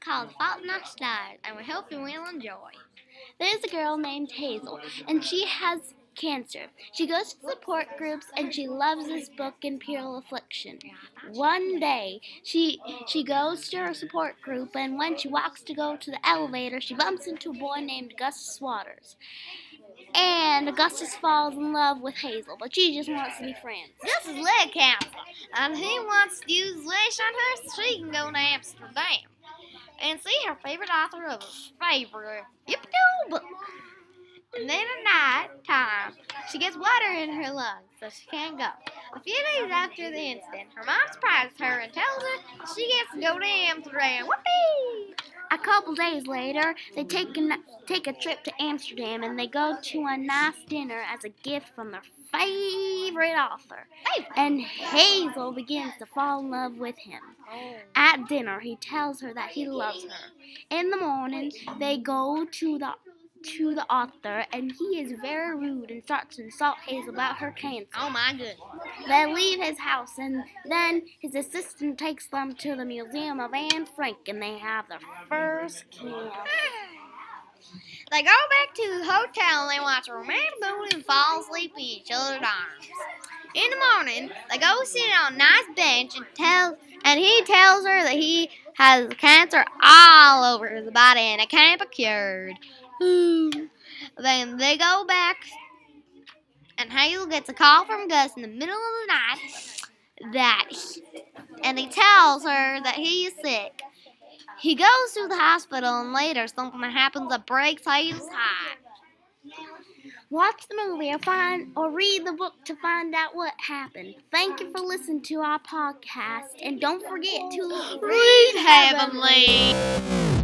called Fault in Our Stars, and we hope you will enjoy. There's a girl named Hazel, and she has cancer. She goes to support groups, and she loves this book, Imperial Affliction. One day, she she goes to her support group, and when she walks to go to the elevator, she bumps into a boy named Gus Waters. And Augustus falls in love with Hazel, but she just wants to be friends. This is leg cancer, and he wants to use leash on her so she can go to Amsterdam and see her favorite author of his favorite Yippee book. And then at night time, she gets water in her lungs, so she can't go. A few days after the incident, her mom surprises her and tells her she gets to go to Amsterdam. Whoopee! A couple days later, they take a, take a trip to Amsterdam and they go to a nice dinner as a gift from their favorite author. And Hazel begins to fall in love with him. Oh. At dinner, he tells her that he loves her. In the morning, they go to the to the author, and he is very rude and starts to insult Hazel about her cancer. Oh my goodness. They leave his house, and then his assistant takes them to the Museum of Anne Frank, and they have their first kiss. They go back to the hotel and they watch a romantic movie and fall asleep in each other's arms. In the morning, they go sit on a nice bench and tell and he tells her that he has cancer all over his body and it can't be cured. then they go back and Hazel gets a call from Gus in the middle of the night that he, and he tells her that he is sick. He goes to the hospital and later something happens that breaks Hazel's heart. Watch the movie or find or read the book to find out what happened. Thank you for listening to our podcast, and don't forget to Read heavenly.